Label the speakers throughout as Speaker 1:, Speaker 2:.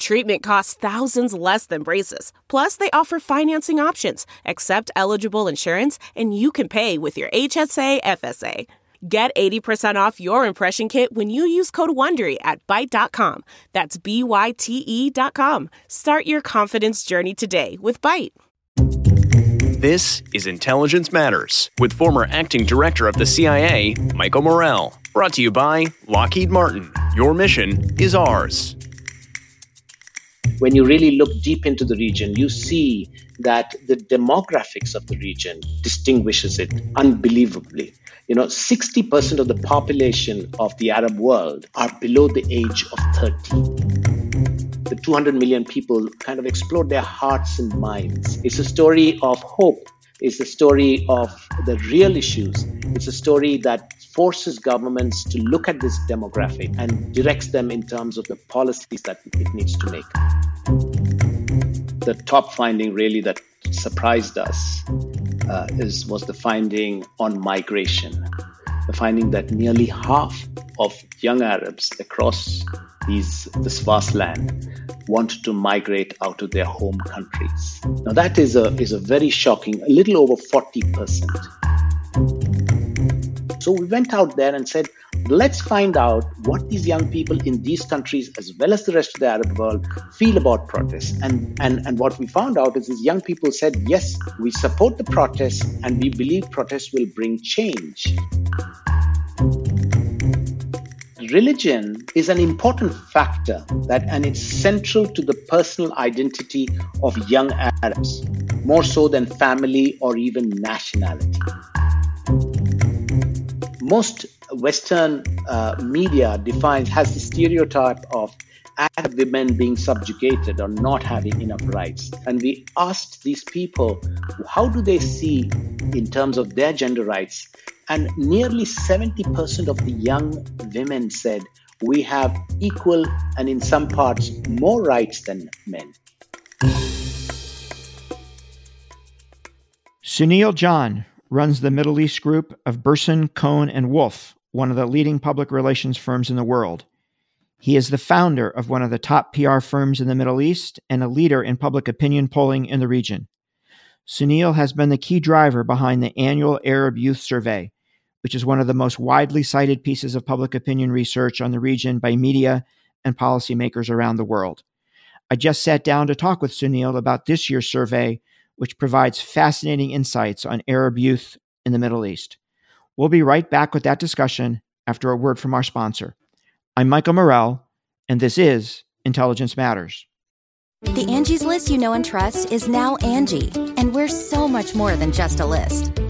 Speaker 1: Treatment costs thousands less than braces. Plus, they offer financing options, accept eligible insurance, and you can pay with your HSA FSA. Get 80% off your impression kit when you use code WONDERY at Byte.com. That's B-Y-T-E dot com. Start your confidence journey today with Byte.
Speaker 2: This is Intelligence Matters with former acting director of the CIA, Michael Morell. Brought to you by Lockheed Martin. Your mission is ours
Speaker 3: when you really look deep into the region, you see that the demographics of the region distinguishes it unbelievably. You know, 60% of the population of the Arab world are below the age of 30. The 200 million people kind of explore their hearts and minds. It's a story of hope. It's a story of the real issues. It's a story that forces governments to look at this demographic and directs them in terms of the policies that it needs to make. The top finding really that surprised us uh, is was the finding on migration. The finding that nearly half of young Arabs across these this vast land want to migrate out of their home countries. Now that is a is a very shocking, a little over 40 percent. So we went out there and said, let's find out what these young people in these countries, as well as the rest of the Arab world, feel about protests. And, and, and what we found out is these young people said, yes, we support the protests and we believe protests will bring change. Religion is an important factor that and it's central to the personal identity of young Arabs, more so than family or even nationality most Western uh, media defines has the stereotype of Arab women being subjugated or not having enough rights. And we asked these people, how do they see in terms of their gender rights? And nearly 70% of the young women said, we have equal and in some parts more rights than men.
Speaker 4: Sunil John runs the Middle East group of Burson, Cohn, and Wolfe, one of the leading public relations firms in the world. He is the founder of one of the top PR firms in the Middle East and a leader in public opinion polling in the region. Sunil has been the key driver behind the annual Arab Youth Survey, which is one of the most widely cited pieces of public opinion research on the region by media and policymakers around the world. I just sat down to talk with Sunil about this year's survey which provides fascinating insights on Arab youth in the Middle East. We'll be right back with that discussion after a word from our sponsor. I'm Michael Morell, and this is Intelligence Matters.
Speaker 5: The Angie's list you know and trust is now Angi, and we're so much more than just a list.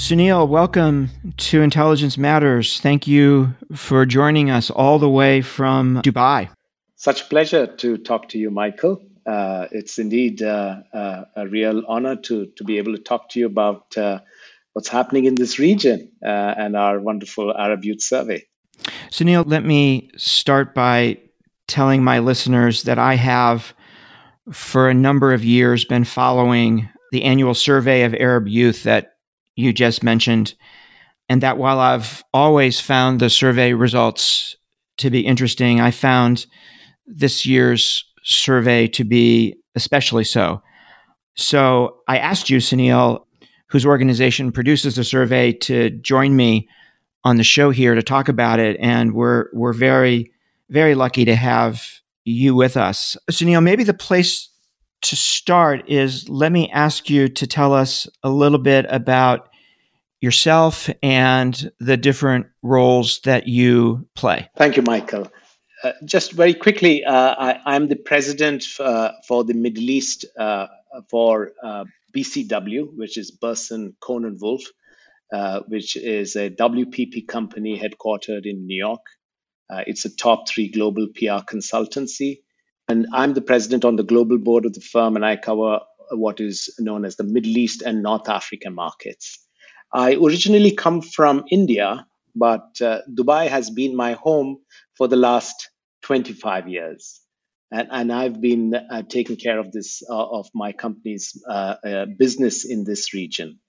Speaker 4: Sunil, welcome to Intelligence Matters. Thank you for joining us all the way from Dubai.
Speaker 3: Such pleasure to talk to you, Michael uh, it's indeed uh, uh, a real honor to, to be able to talk to you about uh, what's happening in this region uh, and our wonderful Arab Youth Survey.
Speaker 4: Sunil, let me start by telling my listeners that I have, for a number of years, been following the annual survey of Arab youth that you just mentioned. And that while I've always found the survey results to be interesting, I found this year's survey to be especially so. So I asked you, Sunil, whose organization produces the survey, to join me on the show here to talk about it. And we're we're very, very lucky to have you with us. Sunil, maybe the place to start is let me ask you to tell us a little bit about yourself and the different roles that you play.
Speaker 3: Thank you, Michael. Uh, just very quickly, uh, I, am the president uh, for the Middle East uh, for uh, BCW, which is Burson Cohn Wolfe, uh, which is a WPP company headquartered in New York. it's a top three global PR consultancy. And I'm the president on the global board of the firm, and I cover what is known as the Middle East and North Africa markets. I originally come from India, but uh, Dubai has been my home for the last 25 years. And, and I've been uh, taking care of this, uh, of my company's uh, uh, business in this region.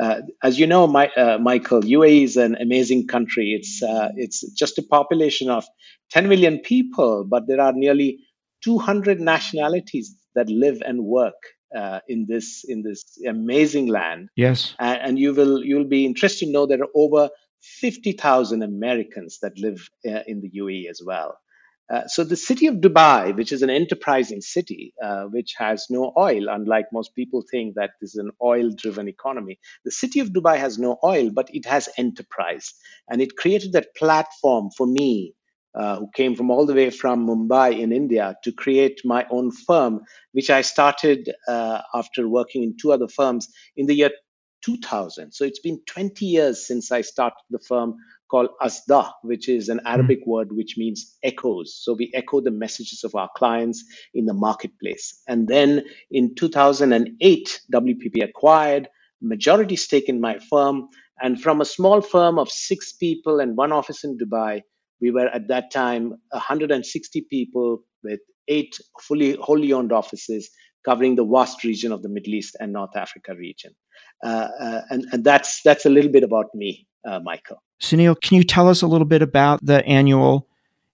Speaker 3: Uh, as you know, my, Michael, UAE is an amazing country. It's, it's just a population of 10 million people, but there are nearly 200 nationalities that live and work uh, in this in this amazing land.
Speaker 4: Yes,
Speaker 3: and, and, you will you will be interested to know there are over fifty thousand Americans that live uh, in the UAE as well. Uh, so the city of Dubai, which is an enterprising city, uh, which has no oil, unlike most people think that this is an oil-driven economy, the city of Dubai has no oil, but it has enterprise, and it created that platform for me uh, who came from all the way from Mumbai in India to create my own firm, which I started uh, after working in two other firms in the year 2000. So it's been 20 years since I started the firm called ASDA'A, which is an Arabic mm. word which means echoes. So we echo the messages of our clients in the marketplace. And then in 2008, WPP acquired majority stake in my firm. And from a small firm of six people and one office in Dubai, we were at that time 160 people with eight fully wholly owned offices covering the vast region of the Middle East and North Africa region. Uh, uh, and, and that's that's a little bit about me, uh, Michael.
Speaker 4: Sunil, can you tell us a little bit about the annual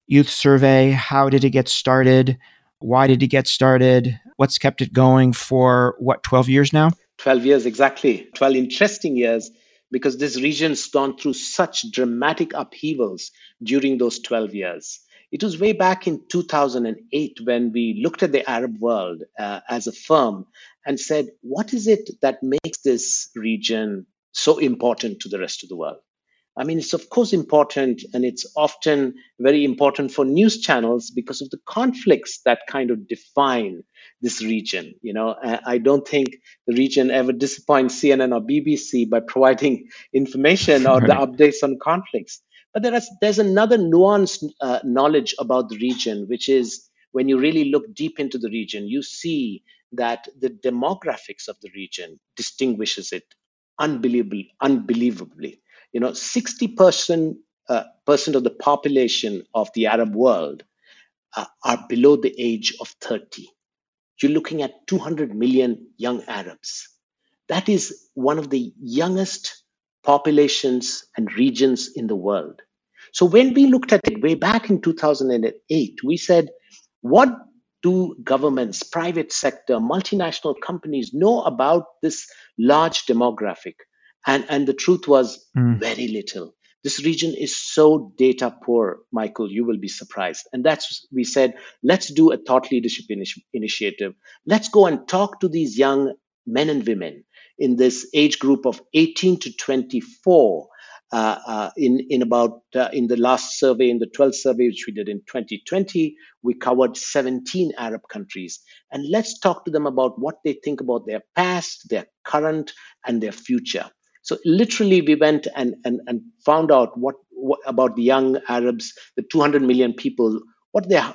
Speaker 4: youth survey? How did it get started? Why did it get started? What's kept it going for what 12 years now?
Speaker 3: 12 years exactly. 12 interesting years because this region's gone through such dramatic upheavals during those 12 years. It was way back in 2008 when we looked at the Arab world uh, as a firm and said, what is it that makes this region so important to the rest of the world? I mean, it's of course important, and it's often very important for news channels because of the conflicts that kind of define this region. You know, I don't think the region ever disappoints CNN or BBC by providing information or right. the updates on conflicts. But there is, there's another nuanced uh, knowledge about the region, which is when you really look deep into the region, you see that the demographics of the region distinguishes it unbelievably, unbelievably you know 60 percent uh, percent of the population of the arab world uh, are below the age of 30 you're looking at 200 million young arabs. That is one of the youngest populations and regions in the world. So when we looked at it way back in 2008 we said what do governments private sector multinational companies know about this large demographic and and the truth was mm. very little. This region is so data poor michael you will be surprised. And that's we said let's do a thought leadership initi- initiative. Let's go and talk to these young men and women in this age group of 18 to 24 uh, uh, in in about uh, in the last survey in the 12th survey which we did in 2020 we covered 17 arab countries. And let's talk to them about what they think about their past their current and their future so literally, we went and, and, and found out what, what about the young Arabs, the 200 million people, what they uh,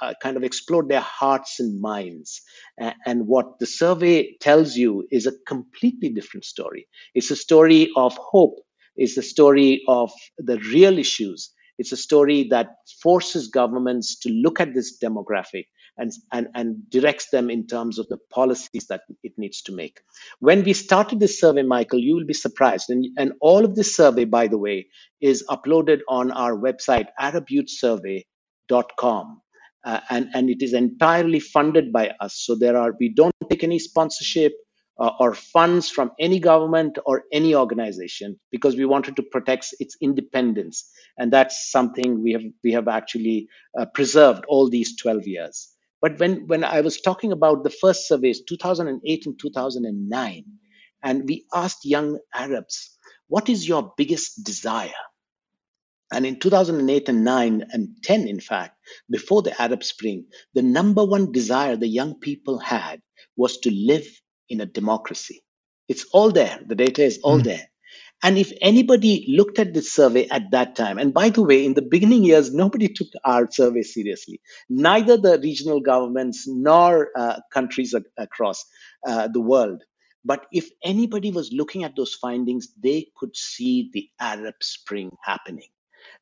Speaker 3: uh, kind of explored their hearts and minds. Uh, and what the survey tells you is a completely different story. It's a story of hope. It's a story of the real issues. It's a story that forces governments to look at this demographic and, and, and directs them in terms of the policies that it needs to make. When we started this survey, Michael, you will be surprised. And, and all of this survey, by the way, is uploaded on our website, arabyouthsurvey.com. Uh, and, and it is entirely funded by us. So there are we don't take any sponsorship uh, or funds from any government or any organization because we wanted to protect its independence, and that's something we have we have actually uh, preserved all these 12 years. But when, when I was talking about the first surveys, 2008 and 2009, and we asked young Arabs, what is your biggest desire? And in 2008 and 9 and 10, in fact, before the Arab Spring, the number one desire the young people had was to live in a democracy. It's all there. The data is all mm. there. And if anybody looked at this survey at that time, and by the way, in the beginning years, nobody took our survey seriously, neither the regional governments nor uh, countries ac- across uh, the world. But if anybody was looking at those findings, they could see the Arab Spring happening.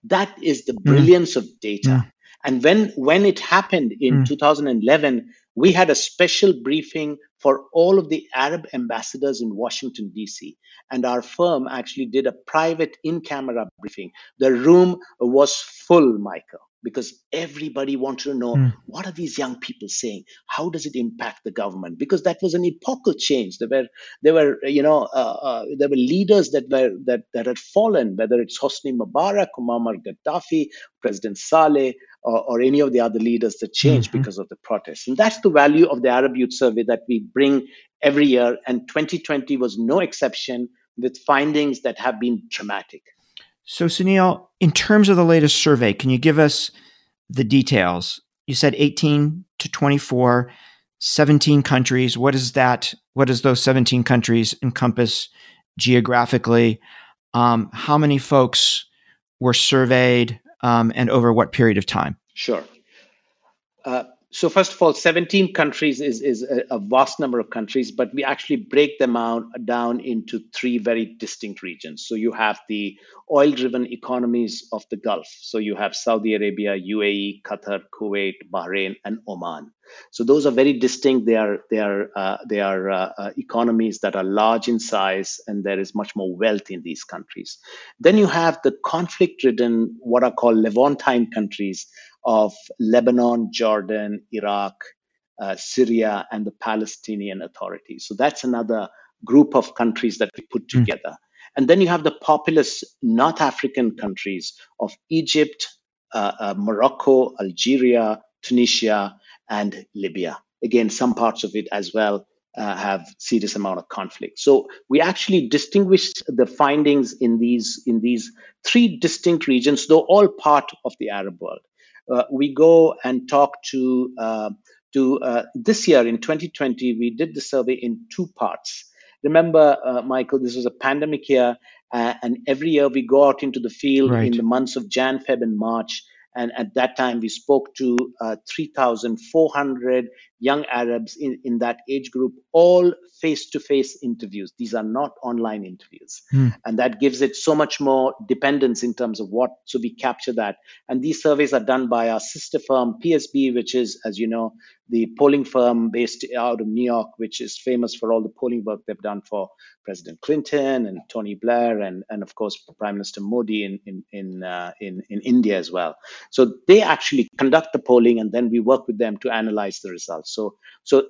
Speaker 3: That is the hmm. brilliance mm. of data. Mm. And when, when it happened in mm. 2011, we had a special briefing for all of the Arab ambassadors in Washington, D.C. And our firm actually did a private in camera briefing. The room was full, Michael because everybody wanted to know mm. what are these young people saying how does it impact the government because that was an epochal change there were there were you know uh, uh, there were leaders that were that that had fallen whether it's Hosni Mubarak Muammar Gaddafi President Saleh or, or, any of the other leaders that changed mm-hmm. because of the protests and that's the value of the Arab Youth Survey that we bring every year and 2020 was no exception with findings that have been dramatic
Speaker 4: so, Sunil, in terms of the latest survey, can you give us the details? You said 18 to 24, 17 countries. What is that? What does those 17 countries encompass geographically? Um, how many folks were surveyed um, and over what period of time?
Speaker 3: Sure. Uh, so first of all, 17 countries is, is a, a, vast number of countries, but we actually break them out down into three very distinct regions. So you have the oil-driven economies of the Gulf. So you have Saudi Arabia, UAE, Qatar, Kuwait, Bahrain, and Oman. So those are very distinct. They are they are uh, they are uh, uh, economies that are large in size, and there is much more wealth in these countries. Then you have the conflict-ridden, what are called Levantine countries of Lebanon, Jordan, Iraq, uh, Syria, and the Palestinian Authority. So that's another group of countries that we put hmm. together. Mm. And then you have the populous North African countries of Egypt, uh, uh, Morocco, Algeria, Tunisia, and Libya. Again, some parts of it as well uh, have serious amount of conflict. So we actually distinguished the findings in these in these three distinct regions, though all part of the Arab world we go and talk to uh, to uh, this year in 2020 we did the survey in two parts remember uh, michael this was a pandemic year uh, and every year we go out into the field right. in the months of jan feb and march and at that time, we spoke to uh, 3,400 young Arabs in, in that age group, all face to face interviews. These are not online interviews. Mm. And that gives it so much more dependence in terms of what. So we capture that. And these surveys are done by our sister firm, PSB, which is, as you know, the polling firm based out of New York, which is famous for all the polling work they've done for President Clinton and Tony Blair, and, and of course Prime Minister Modi in in in, uh, in in India as well. So they actually conduct the polling, and then we work with them to analyze the results. So so,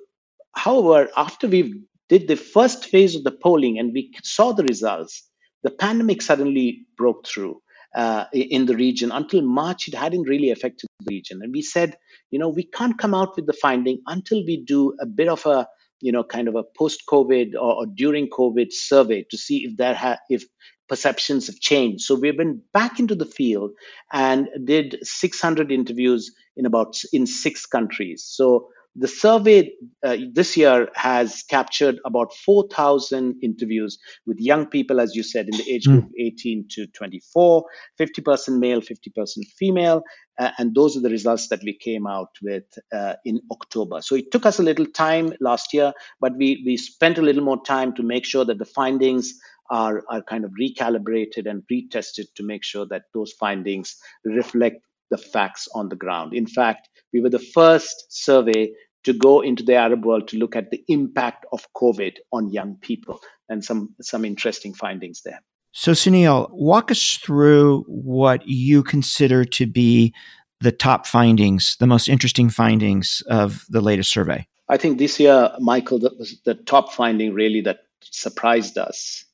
Speaker 3: however, after we did the first phase of the polling and we saw the results, the pandemic suddenly broke through. Uh, in the region until March, it hadn't really affected the region. And we said, you know, we can't come out with the finding until we do a bit of a, you know, kind of a post-COVID or, or during COVID survey to see if there ha- if perceptions have changed. So we've been back into the field and did 600 interviews in about in six countries. So the survey uh, this year has captured about 4,000 interviews with young people, as you said, in the age group mm. 18 to 24, 50% male, 50% female. Uh, and those are the results that we came out with uh, in October. So it took us a little time last year, but we, we spent a little more time to make sure that the findings are, are kind of recalibrated and retested to make sure that those findings reflect the facts on the ground. In fact, we were the first survey to go into the Arab world to look at the impact of COVID on young people and some, some interesting findings there.
Speaker 4: So, Sunil, walk us through what you consider to be the top findings, the most interesting findings of the latest survey.
Speaker 3: I think this year, Michael, that was the top finding really that surprised us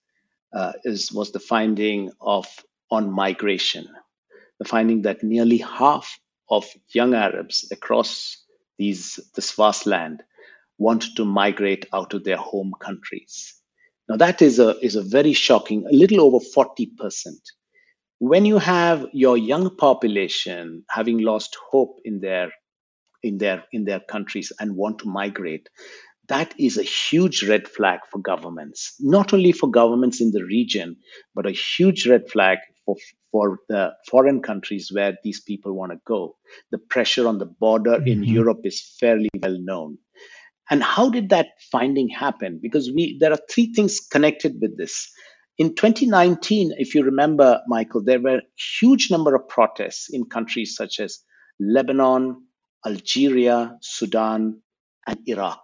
Speaker 3: uh, is was the finding of on migration, the finding that nearly half of young Arabs across these this vast land want to migrate out of their home countries. Now that is a is a very shocking, a little over 40%. When you have your young population having lost hope in their in their in their countries and want to migrate, that is a huge red flag for governments, not only for governments in the region, but a huge red flag for, for the foreign countries where these people want to go. The pressure on the border mm-hmm. in Europe is fairly well known. And how did that finding happen? Because we there are three things connected with this. In 2019, if you remember, Michael, there were a huge number of protests in countries such as Lebanon, Algeria, Sudan, and Iraq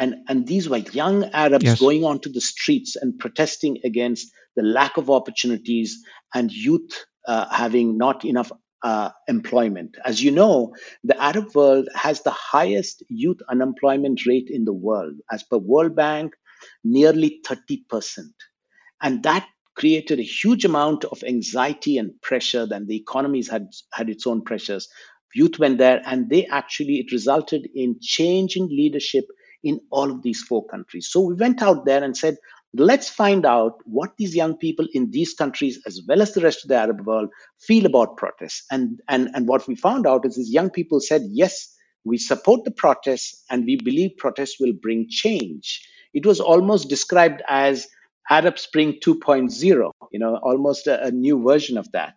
Speaker 3: and and these were young Arabs yes. going onto the streets and protesting against the lack of opportunities and youth uh, having not enough uh, employment. As you know, the Arab world has the highest youth unemployment rate in the world, as per World Bank, nearly 30%. And that created a huge amount of anxiety and pressure. Then the economies had had its own pressures. Youth went there, and they actually it resulted in change in leadership in all of these four countries. So we went out there and said, let's find out what these young people in these countries, as well as the rest of the Arab world, feel about protests. And, and, and what we found out is these young people said, yes, we support the protests and we believe protests will bring change. It was almost described as Arab Spring 2.0, you know, almost a, a new version of that.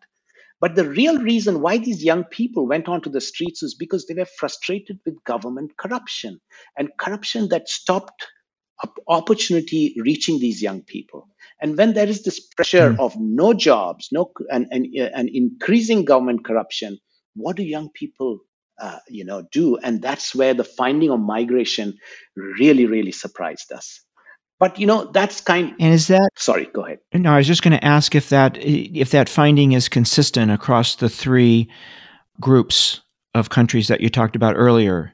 Speaker 3: But the real reason why these young people went onto the streets is because they were frustrated with government corruption and corruption that stopped opportunity reaching these young people. And when there is this pressure mm. of no jobs, no and, and, and increasing government corruption, what do young people uh, you know do? And that's where the finding of migration really, really surprised us. But you know, that's kind.
Speaker 4: And is that?
Speaker 3: Sorry, go ahead.
Speaker 4: No, I was just going to ask if that if that finding is consistent across the three groups of countries that you talked about earlier.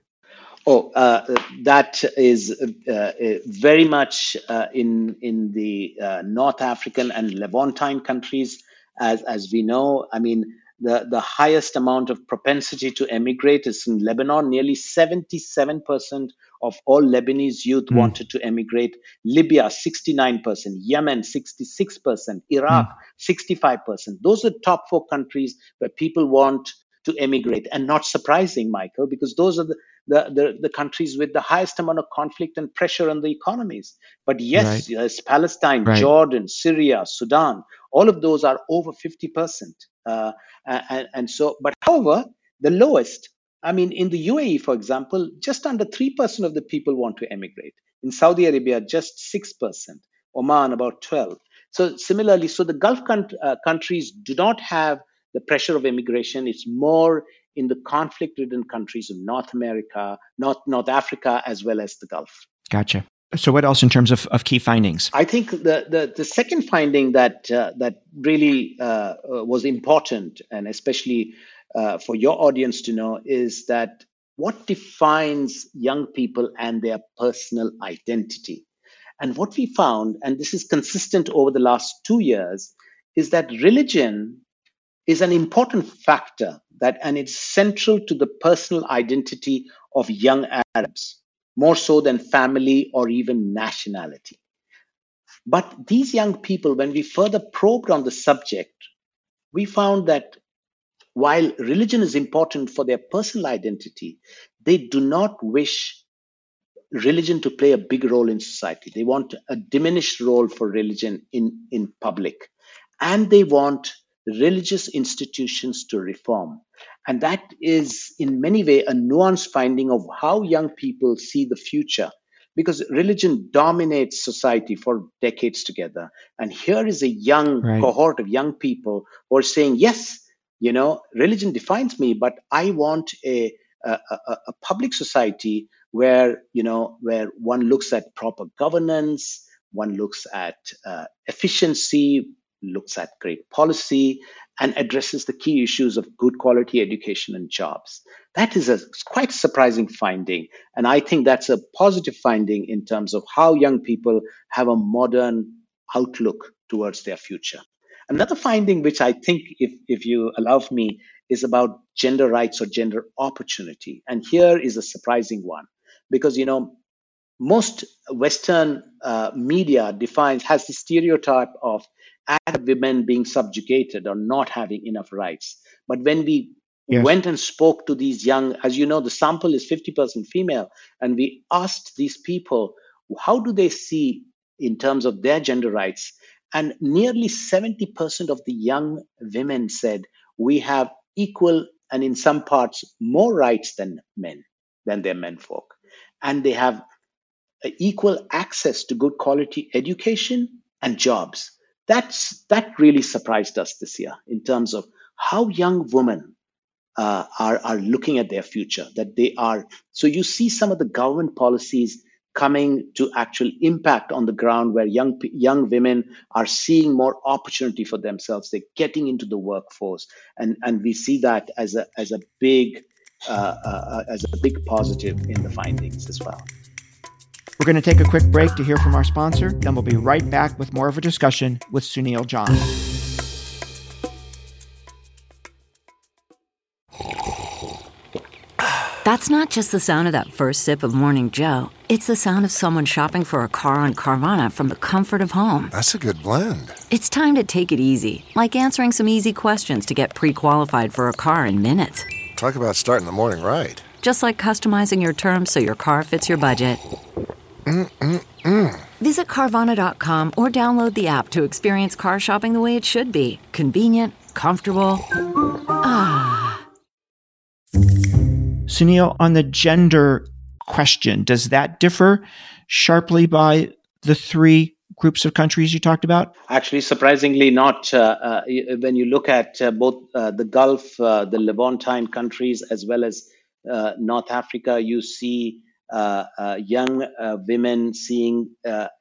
Speaker 3: Oh, uh, that is uh, uh, very much uh, in in the uh, North African and Levantine countries, as as we know. I mean, the, the highest amount of propensity to emigrate is in Lebanon. Nearly 77% of all Lebanese youth mm. wanted to emigrate. Libya, 69%. Yemen, 66%. Iraq, mm. 65%. Those are the top four countries where people want to emigrate. And not surprising, Michael, because those are the, the, the, the countries with the highest amount of conflict and pressure on the economies. But yes, right. yes Palestine, right. Jordan, Syria, Sudan, all of those are over 50%. Uh, and, and so, but however, the lowest, I mean, in the UAE, for example, just under 3% of the people want to emigrate. In Saudi Arabia, just 6%. Oman, about 12. So similarly, so the Gulf uh, countries do not have the pressure of immigration. It's more in the conflict-ridden countries of North America, North North Africa, as well as the Gulf.
Speaker 4: Gotcha. So, what else in terms of, of key findings?
Speaker 3: I think the, the, the second finding that uh, that really uh, uh, was important, and especially uh, for your audience to know, is that what defines young people and their personal identity. And what we found, and this is consistent over the last two years, is that religion is an important factor that, and it's central to the personal identity of young Arabs more so than family or even nationality. But these young people, when we further probed on the subject, we found that while religion is important for their personal identity, they do not wish religion to play a big role in society. They want a diminished role for religion in, in public. And they want religious institutions to reform. And that is, in many ways, a nuanced finding of how young people see the future. because religion dominates society for decades together. And here is a young right. cohort of young people who are saying, yes, you know, religion defines me, but I want a, a, a, a public society where, you know, where one looks at proper governance, one looks at uh, efficiency, looks at great policy, and addresses the key issues of good quality education and jobs. That is a quite surprising finding. And I think that's a positive finding in terms of how young people have a modern outlook towards their future. Another finding, which I think, if, if you allow me, is about gender rights or gender opportunity. And here is a surprising one because, you know, most Western uh, media defines, has the stereotype of Arab women being subjugated or not having enough rights. But when we yes. went and spoke to these young, as you know, the sample is 50% female, and we asked these people, how do they see in terms of their gender rights? And nearly 70% of the young women said, we have equal and in some parts more rights than men, than their menfolk. And they have uh, equal access to good quality education and jobs. That's that really surprised us this year in terms of how young women uh, are are looking at their future. That they are so you see some of the government policies coming to actual impact on the ground where young young women are seeing more opportunity for themselves they're getting into the workforce and and we see that as a as a big uh, uh, as a big positive in the findings as well
Speaker 4: we're going to take a quick break to hear from our sponsor, then we'll be right back with more of a discussion with Sunil John.
Speaker 6: That's not just the sound of that first sip of Morning Joe. It's the sound of someone shopping for a car on Carvana from the comfort of home.
Speaker 7: That's a good blend.
Speaker 6: It's time to take it easy, like answering some easy questions to get pre qualified for a car in minutes.
Speaker 7: Talk about starting the morning right.
Speaker 6: Just like customizing your terms so your car fits your budget.
Speaker 7: Mm-mm-mm.
Speaker 6: Visit Carvana.com or download the app to experience car shopping the way it should be convenient, comfortable. Ah.
Speaker 4: Sunil, on the gender question, does that differ sharply by the three groups of countries you talked about?
Speaker 3: Actually, surprisingly, not. Uh, uh, when you look at uh, both uh, the Gulf, uh, the Levantine countries, as well as uh, North Africa, you see young uh, women seeing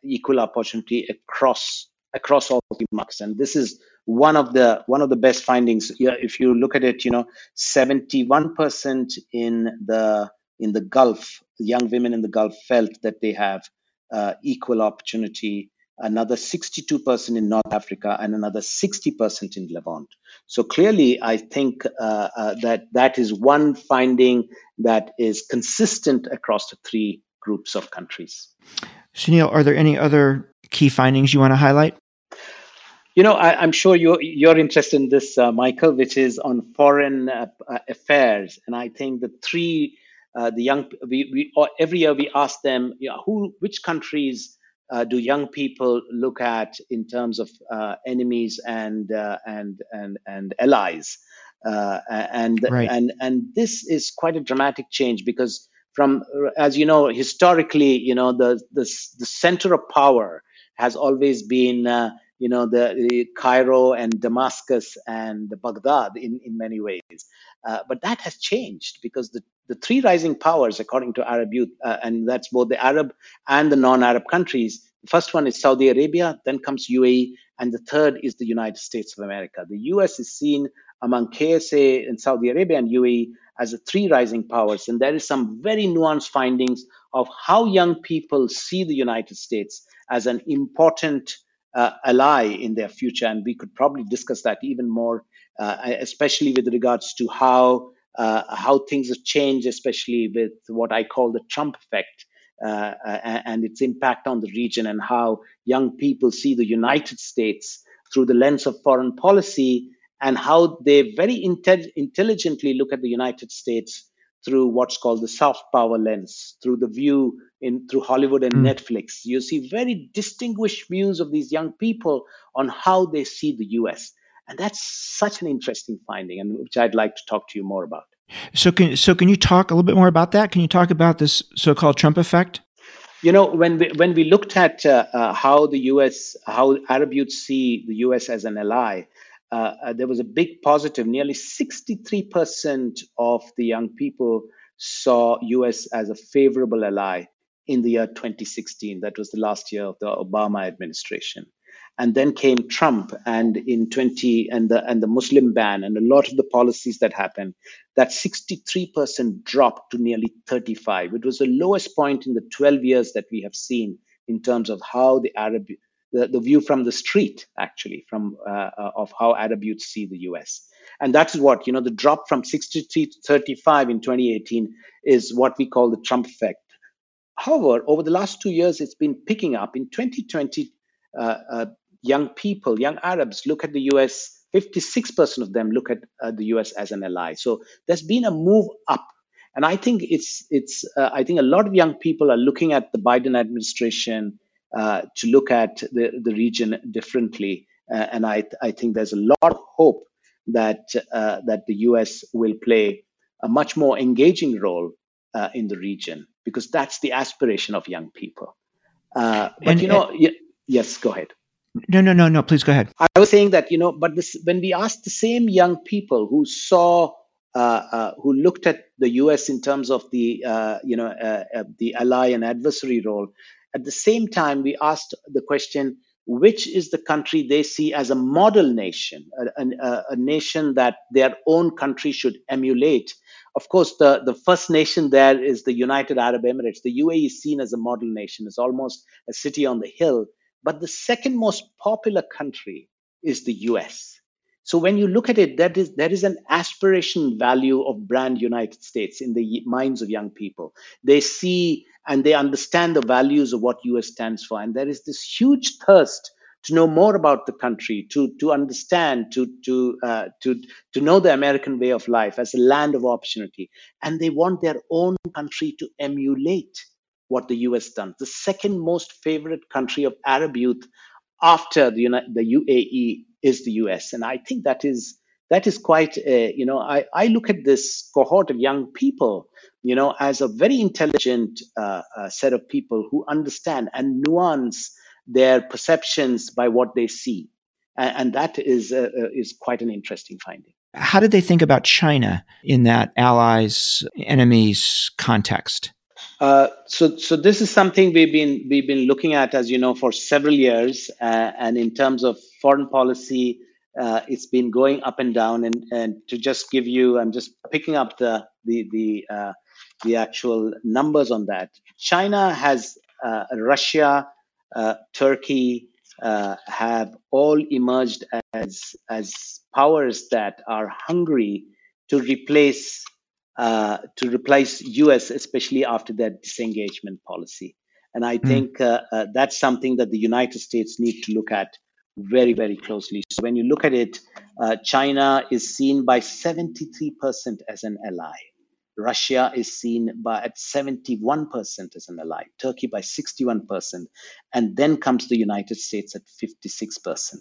Speaker 3: equal opportunity across across all the markets and this is one of the one of the best findings. If you look at it you know 71% in the in the gulf young women in the gulf felt that they have uh, equal opportunity another 62% in north africa and another 60% in levant so clearly i think uh, uh, that that is one finding that is consistent across the three groups of countries.
Speaker 4: Sunil, are there any other key findings you want to highlight?
Speaker 3: You know, I, am sure you're, you're interested in this, uh, Michael, which is on foreign uh, uh affairs. And I think the three, uh, the young, we, we every year we ask them, you know, who, which countries uh, do young people look at in terms of enemies and and and and allies? Uh, and right. and and this is quite a dramatic change because from as you know historically you know the the, the center of power has always been uh, you know the, the, Cairo and Damascus and Baghdad in in many ways uh, but that has changed because the the three rising powers according to Arab Youth uh, and that's both the Arab and the non-Arab countries the first one is Saudi Arabia then comes UAE and the third is the United States of America the US is seen among KSA and Saudi Arabia and UAE as the three rising powers. And there is some very nuanced findings of how young people see the United States as an important uh, ally in their future. And we could probably discuss that even more, uh, especially with regards to how uh, how things have changed, especially with what I call the Trump effect. Uh, and its impact on the region, and how young people see the United States through the lens of foreign policy and how they very inte- intelligently look at the United States through what's called the soft power lens, through the view in through Hollywood and mm. Netflix. You see very distinguished views of these young people on how they see the US. And that's such an interesting finding, and which I'd like to talk to you more about.
Speaker 4: So, can so can you talk a little bit more about that? Can you talk about this so-called Trump effect?
Speaker 3: You know, when we when we looked at uh, uh, how the U.S. how Arab youth see the U.S. as an ally, uh, uh, there was a big positive. Nearly 63% of the young people saw U.S. as a favorable ally in the year 2016. That was the last year of the Obama administration and then came Trump and in 20 and the and the Muslim ban and a lot of the policies that happened, that 63% dropped to nearly 35. It was the lowest point in the 12 years that we have seen in terms of how the Arab the, the view from the street actually from uh, uh of how Arab youth see the US. And that's what, you know, the drop from 63 to 35 in 2018 is what we call the Trump effect. However, over the last two years, it's been picking up. In 2020, uh, uh, young people, young Arabs look at the US, 56% of them look at uh, the US as an ally. So there's been a move up. And I think it's, it's uh, I think a lot of young people are looking at the Biden administration uh, to look at the, the region differently. Uh, and I, I think there's a lot of hope that, uh, that the US will play a much more engaging role uh, in the region because that's the aspiration of young people. but and, you know, and, yes, go ahead.
Speaker 4: No, no, no, no. Please go ahead.
Speaker 3: I was saying that you know, but this, when we asked the same young people who saw, uh, uh, who looked at the U.S. in terms of the, uh, you know, uh, uh, the ally and adversary role, at the same time we asked the question, which is the country they see as a model nation, a, a, a nation that their own country should emulate. Of course, the, the first nation there is the United Arab Emirates. The UAE is seen as a model nation. It's almost a city on the hill but the second most popular country is the US. So when you look at it, that is there is an aspiration value of brand United States in the minds of young people. They see and they understand the values of what US stands for, and there is this huge thirst to know more about the country, to to understand, to to uh, to to know the American way of life as a land of opportunity, and they want their own country to emulate what the US done. The second most favorite country of Arab youth after the, the UAE is the US. And I think that is that is quite, uh, you know, I, I look at this cohort of young people, you know, as a very intelligent uh, uh, set of people who understand and nuance their perceptions by what they see. And, and that is, uh, uh, is quite an interesting finding.
Speaker 4: How did they think about China in that allies enemies context?
Speaker 3: Uh, so, so this is something we've been we've been looking at, as you know, for several years. Uh, and in terms of foreign policy, uh, it's been going up and down. And, and to just give you, I'm just picking up the the the uh, the actual numbers on that. China has uh, Russia, Turkey have all emerged as as powers that are hungry to replace uh, to replace US, especially after their disengagement policy. And I mm. think uh, uh, that's something that the United States need to look at very, very closely. So when you look at it, uh, China is seen by 73% as an ally. Russia is seen by at 71% as an ally, Turkey by 61%, and then comes the United States at 56%.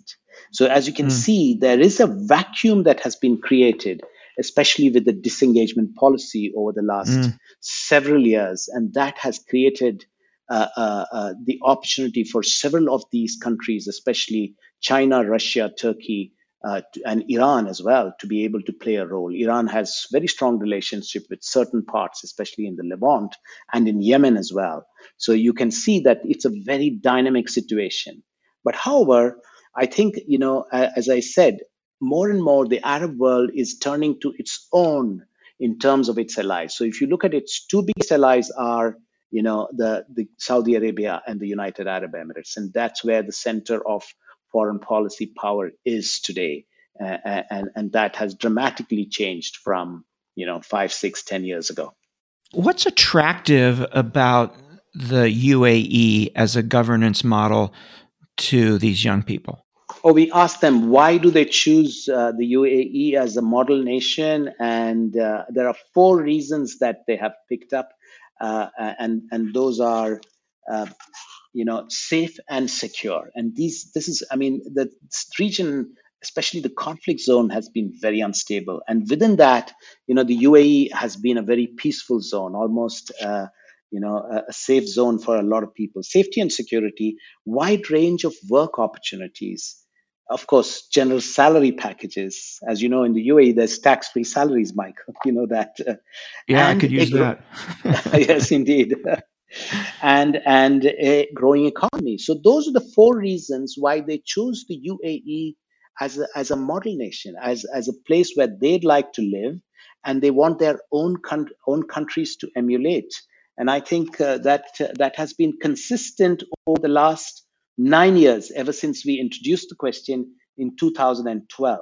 Speaker 3: So as you can mm. see, there is a vacuum that has been created especially with the disengagement policy over the last mm. several years. And that has created uh, uh, uh, the opportunity for several of these countries, especially China, Russia, Turkey, uh, and Iran as well, to be able to play a role. Iran has very strong relationship with certain parts, especially in the Levant and in Yemen as well. So you can see that it's a very dynamic situation. But however, I think you know, as I said, more and more the Arab world is turning to its own in terms of its allies. So if you look at its two biggest allies are, you know, the, the Saudi Arabia and the United Arab Emirates, and that's where the center of foreign policy power is today, uh, and and that has dramatically changed from you know five, six, ten years ago.
Speaker 4: What's attractive about the UAE as a governance model to these young people?
Speaker 3: Or we asked them why do they choose uh, the UAE as a model nation, and uh, there are four reasons that they have picked up, uh, and and those are, uh, you know, safe and secure. And these this is, I mean, the region, especially the conflict zone, has been very unstable, and within that, you know, the UAE has been a very peaceful zone, almost. Uh, you know, a, a safe zone for a lot of people. Safety and security, wide range of work opportunities. Of course, general salary packages. As you know, in the UAE, there's tax-free salaries, Michael. You know that. Uh,
Speaker 4: yeah, I could use that.
Speaker 3: yes, indeed. and and a growing economy. So those are the four reasons why they chose the UAE as a, as a model nation, as, as a place where they'd like to live, and they want their own con- own countries to emulate. And I think uh, that uh, that has been consistent over the last nine years, ever since we introduced the question in 2012.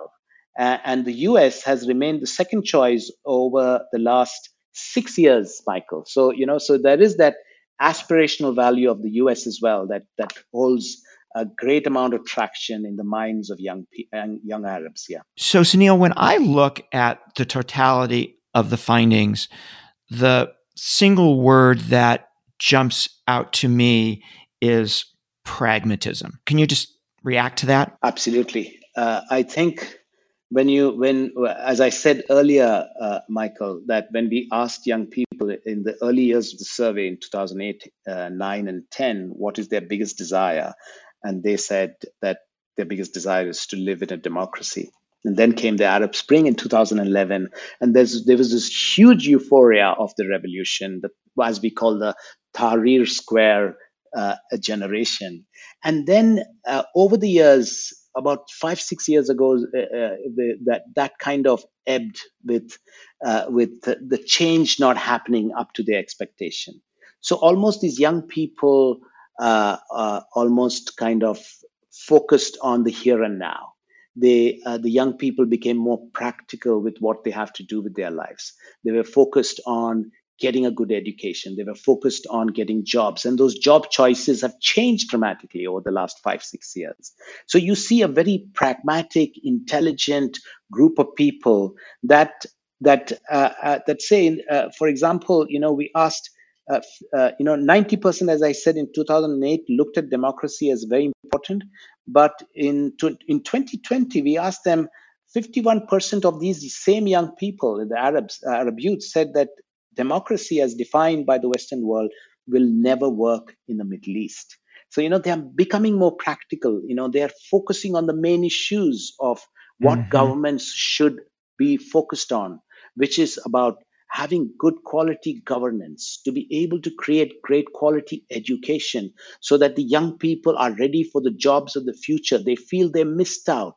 Speaker 3: Uh, and the US has remained the second choice over the last six years, Michael. So you know, so there is that aspirational value of the US as well that that holds a great amount of traction in the minds of young young Arabs. Yeah.
Speaker 4: So, Sunil, when I look at the totality of the findings, the single word that jumps out to me is pragmatism. Can you just react to that?
Speaker 3: Absolutely. Uh, I think when you when as i said earlier uh, michael that when we asked young people in the early years of the survey in 2008 uh, 9 and 10 what is their biggest desire and they said that their biggest desire is to live in a democracy. And then came the Arab Spring in 2011, and there's, there was this huge euphoria of the revolution, as we call the Tahrir Square uh, generation. And then uh, over the years, about five six years ago, uh, uh the, that that kind of ebbed with uh, with the, change not happening up to their expectation. So almost these young people almost kind of focused on the here and now. They, uh, the young people became more practical with what they have to do with their lives. They were focused on getting a good education. They were focused on getting jobs. And those job choices have changed dramatically over the last five, six years. So you see a very pragmatic, intelligent group of people that that uh, uh, that say, uh, for example, you know, we asked uh, uh, you know, 90%, as I said in 2008, looked at democracy as very important. But in, in 2020, we asked them, 51% of these same young people, the Arabs, Arab youth, said that democracy, as defined by the Western world, will never work in the Middle East. So, you know, they are becoming more practical. You know, they are focusing on the main issues of what mm-hmm. governments should be focused on, which is about having good quality governance, to be able to create great quality education so that the young people are ready for the jobs of the future. They feel they missed out.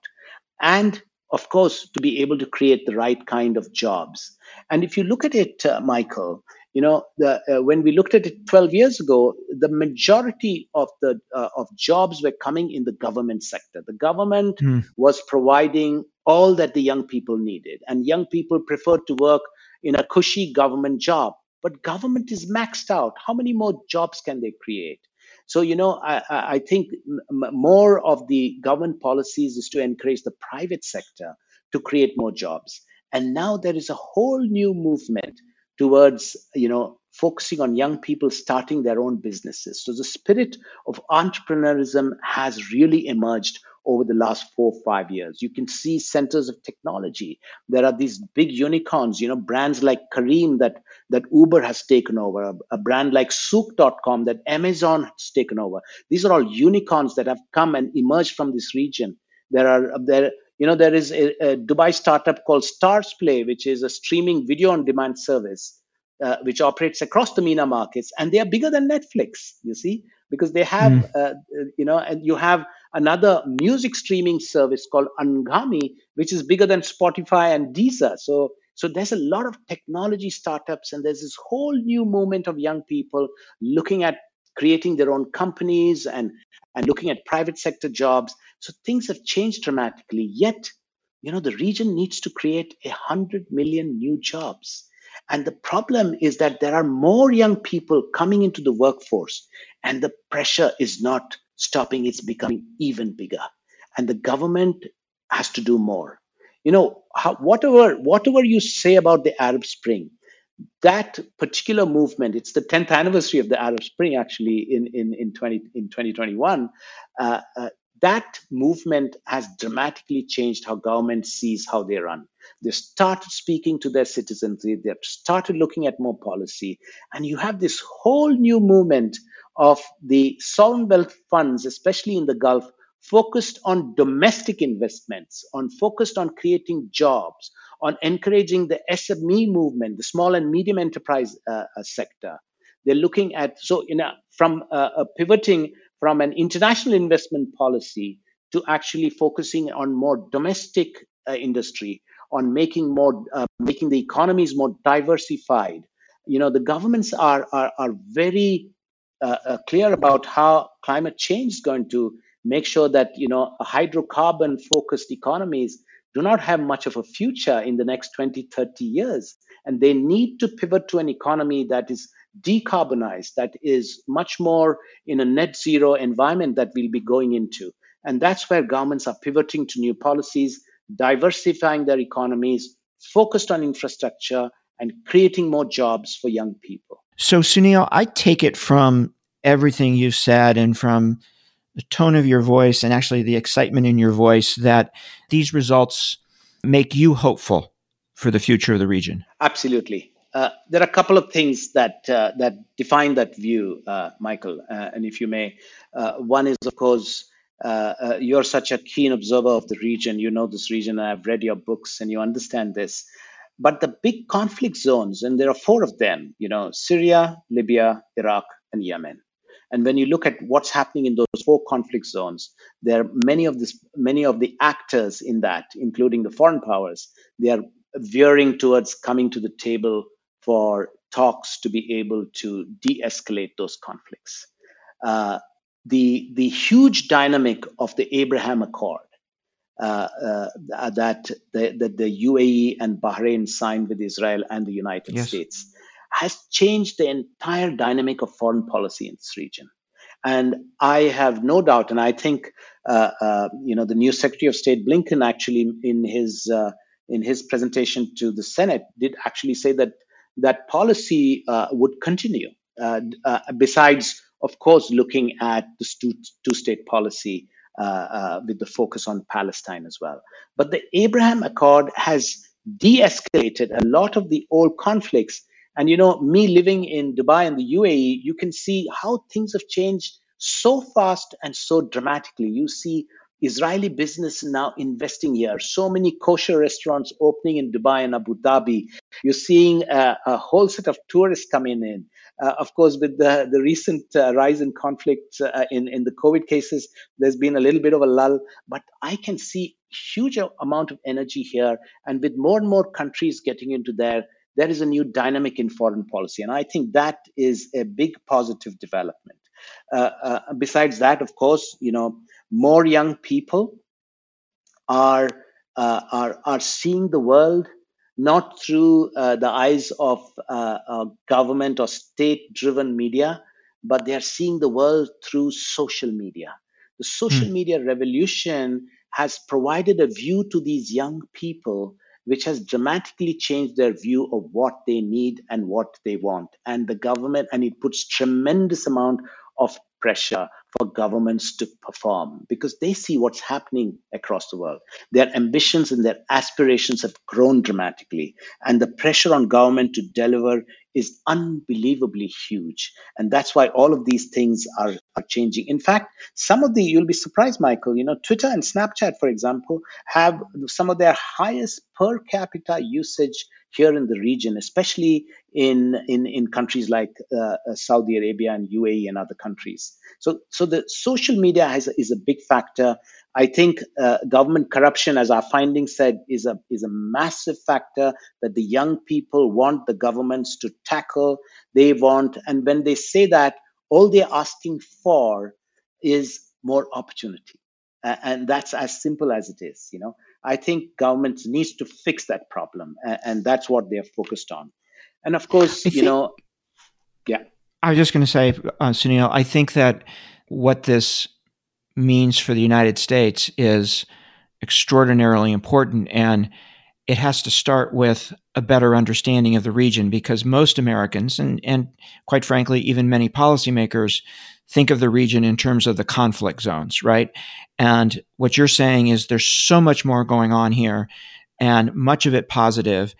Speaker 3: And of course, to be able to create the right kind of jobs. And if you look at it, uh, Michael, you know, the, uh, when we looked at it 12 years ago, the majority of the uh, of jobs were coming in the government sector. The government mm. was providing all that the young people needed, and young people preferred to work in a cushy government job. But government is maxed out. How many more jobs can they create? So, you know, I, I think more of the government policies is to encourage the private sector to create more jobs. And now there is a whole new movement towards, you know, focusing on young people starting their own businesses. So the spirit of entrepreneurship has really emerged over the last four or five years. You can see centers of technology. There are these big unicorns, you know, brands like Careem that, that Uber has taken over, a, a brand like Souq.com that Amazon has taken over. These are all unicorns that have come and emerged from this region. There are there you know there is a, a Dubai startup called Starzplay, which is a streaming video on demand service. Uh, which operates across the MENA markets, and they are bigger than Netflix. You see, because they have, mm. uh, you know, and you have another music streaming service called Anghami, which is bigger than Spotify and Deezer. So, so there's a lot of technology startups, and there's this whole new movement of young people looking at creating their own companies and and looking at private sector jobs. So things have changed dramatically. Yet, you know, the region needs to create a hundred million new jobs. And the problem is that there are more young people coming into the workforce, and the pressure is not stopping, it's becoming even bigger. And the government has to do more. You know, how, whatever, whatever you say about the Arab Spring, that particular movement, it's the 10th anniversary of the Arab Spring actually in, in, in, 20, in 2021. Uh, uh, that movement has dramatically changed how government sees how they run. They've started speaking to their citizens, they've started looking at more policy, and you have this whole new movement of the sovereign wealth funds, especially in the Gulf, focused on domestic investments, on focused on creating jobs, on encouraging the SME movement, the small and medium enterprise uh, uh, sector. They're looking at so in a, from uh, a pivoting from an international investment policy to actually focusing on more domestic uh, industry, on making more uh, making the economies more diversified. You know, the governments are are, are very uh, clear about how climate change is going to make sure that you know hydrocarbon focused economies do not have much of a future in the next 20 30 years. And they need to pivot to an economy that is decarbonized that is much more in a net zero environment that we'll be going into. And that's where governments are pivoting to new policies diversifying their economies focused on infrastructure and creating more jobs for young people.
Speaker 4: So sunil i take it from everything you've said and from the tone of your voice and actually the excitement in your voice that these results make you hopeful for the future of the region.
Speaker 3: Absolutely. Uh, there are a couple of things that uh, that define that view, uh, Michael, uh, and if you may, uh, one is of course uh, you're such a keen observer of the region. You know this region. I've read your books, and you understand this. But the big conflict zones, and there are four of them. You know, Syria, Libya, Iraq, and Yemen. And when you look at what's happening in those four conflict zones, there are many of this, many of the actors in that, including the foreign powers, they are veering towards coming to the table for talks to be able to de-escalate those conflicts. Uh, the the huge dynamic of the Abraham Accord uh, uh, that the, the, the UAE and Bahrain signed with Israel and the United yes. States has changed the entire dynamic of foreign policy in this region. And I have no doubt, and I think uh, uh, you know the new Secretary of State Blinken actually in his uh, in his presentation to the Senate did actually say that that policy uh, would continue. Uh, uh, besides, of course, looking at the two, two-state policy with the focus on Palestine as well. But the Abraham Accord has de-escalated a lot of the old conflicts and you know, me living in Dubai and the UAE, you can see how things have changed so fast and so dramatically. You see Israeli business now investing here. So many kosher restaurants opening in Dubai and Abu Dhabi. You're seeing a, a whole set of tourists coming in. Uh, of course, with the, the recent uh, rise in conflict uh, in, in the COVID cases, there's been a little bit of a lull, but I can see huge amount of energy here. And with more and more countries getting into there, there is a new dynamic in foreign policy. And I think that is a big positive development. Uh, uh, besides that, of course, you know, more young people are uh, are are seeing the world not through uh, the eyes of uh, government or state-driven media, but they are seeing the world through social media. The social mm. media revolution has provided a view to these young people which has dramatically changed their view of what they need and what they want. And the government, and it puts tremendous amount of pressure for governments to perform because they see what's happening across the world. Their ambitions and their aspirations have grown dramatically, and the pressure on government to deliver is unbelievably huge. And that's why all of these things are, are changing. In fact, some of the, you'll be surprised, Michael, you know, Twitter and Snapchat, for example, have some of their highest per capita usage here in the region, especially in in, in countries like uh, uh Saudi Arabia and UAE and other countries. So so the social media has, is a big factor. I think uh, government corruption, as our findings said, is a is a massive factor that the young people want the governments to tackle. They want, and when they say that, all they're asking for is more opportunity, uh, and that's as simple as it is. You know, I think governments needs to fix that problem, and, and that's what they're focused on. And of course, you know, yeah.
Speaker 4: I was just going to say, uh, Sunil, I think that what this means for the United States is extraordinarily important, and it has to start with a better understanding of the region because most Americans, and, and quite frankly, even many policymakers, think of the region in terms of the conflict zones, right? And what you're saying is there's so much more going on here and much of it positive.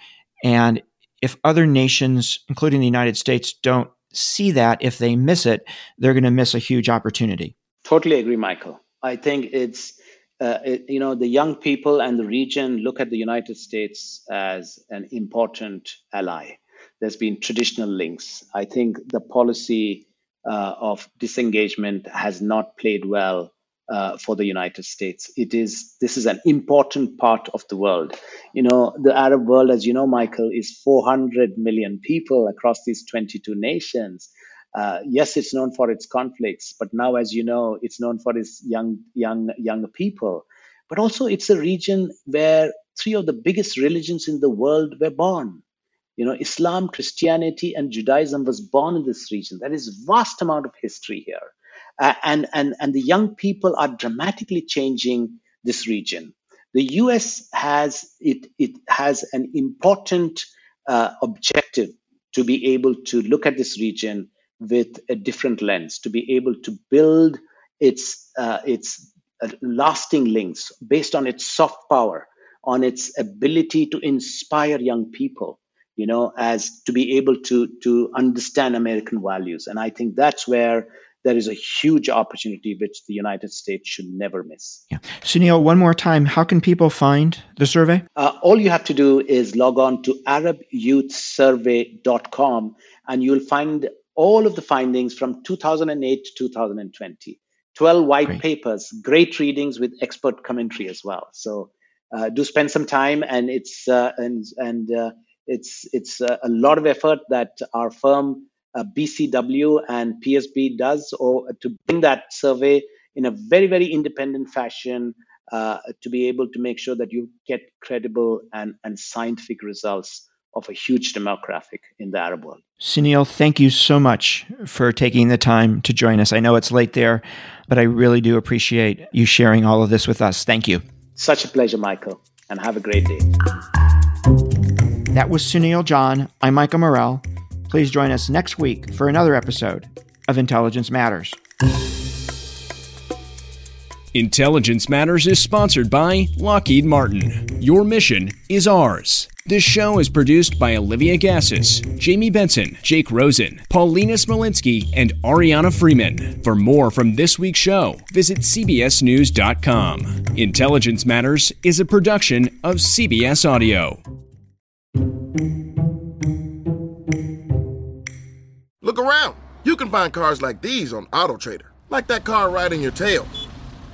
Speaker 4: And if other nations, including the United States, don't see that, if they miss it, they're going to miss a huge opportunity.
Speaker 3: Totally agree, Michael. I think it's, uh, it, you know, the young people and the region look at the United States as an important ally. There's been traditional links. I think the policy uh, of disengagement has not played well uh, for the United States. It is this is an important part of the world. You know, the Arab world, as you know, Michael, is 400 million people across these 22 nations. Uh, yes, it's known for its conflicts, but now, as you know, it's known for its young, young, young people. But also, it's a region where three of the biggest religions in the world were born. You know, Islam, Christianity, and Judaism was born in this region. There is vast amount of history here uh, and, and, and the young people are dramatically changing this region. The US has it, it has an important uh, objective to be able to look at this region with a different lens, to be able to build its uh, its uh, lasting links based on its soft power, on its ability to inspire young people, you know, as to be able to to understand American values. And I think that's where there is a huge opportunity which the United States should never miss.
Speaker 4: Yeah. Sunil, one more time, how can people find the survey?
Speaker 3: Uh, all you have to do is log on to arabyouthsurvey.com and you'll find all of the findings from 2008 to 2020. 12 white great. papers, great readings with expert commentary as well. So uh, do spend some time and it's uh, and and uh, it's it's uh, a lot of effort that our firm uh, BCW and PSB does, or to bring that survey in a very, very independent fashion uh, to be able to make sure that you get credible and, and scientific results of a huge demographic in the Arab world.
Speaker 4: Sunil, thank you so much for taking the time to join us. I know it's late there, but I really do appreciate you sharing all of this with us. Thank you.
Speaker 3: Such a pleasure, Michael, and have a great day.
Speaker 4: That was Sunil John. I'm Michael Morell. Please join us next week for another episode of Intelligence Matters.
Speaker 2: Intelligence Matters is sponsored by Lockheed Martin. Your mission is ours. This show is produced by Olivia Gazis, Jamie Benson, Jake Rosen, Paulina Smolinski, and Ariana Freeman. For more from this week's show, visit CBSNews.com. Intelligence Matters is a production of CBS Audio.
Speaker 8: Look around. You can find cars like these on AutoTrader, like that car riding your tail.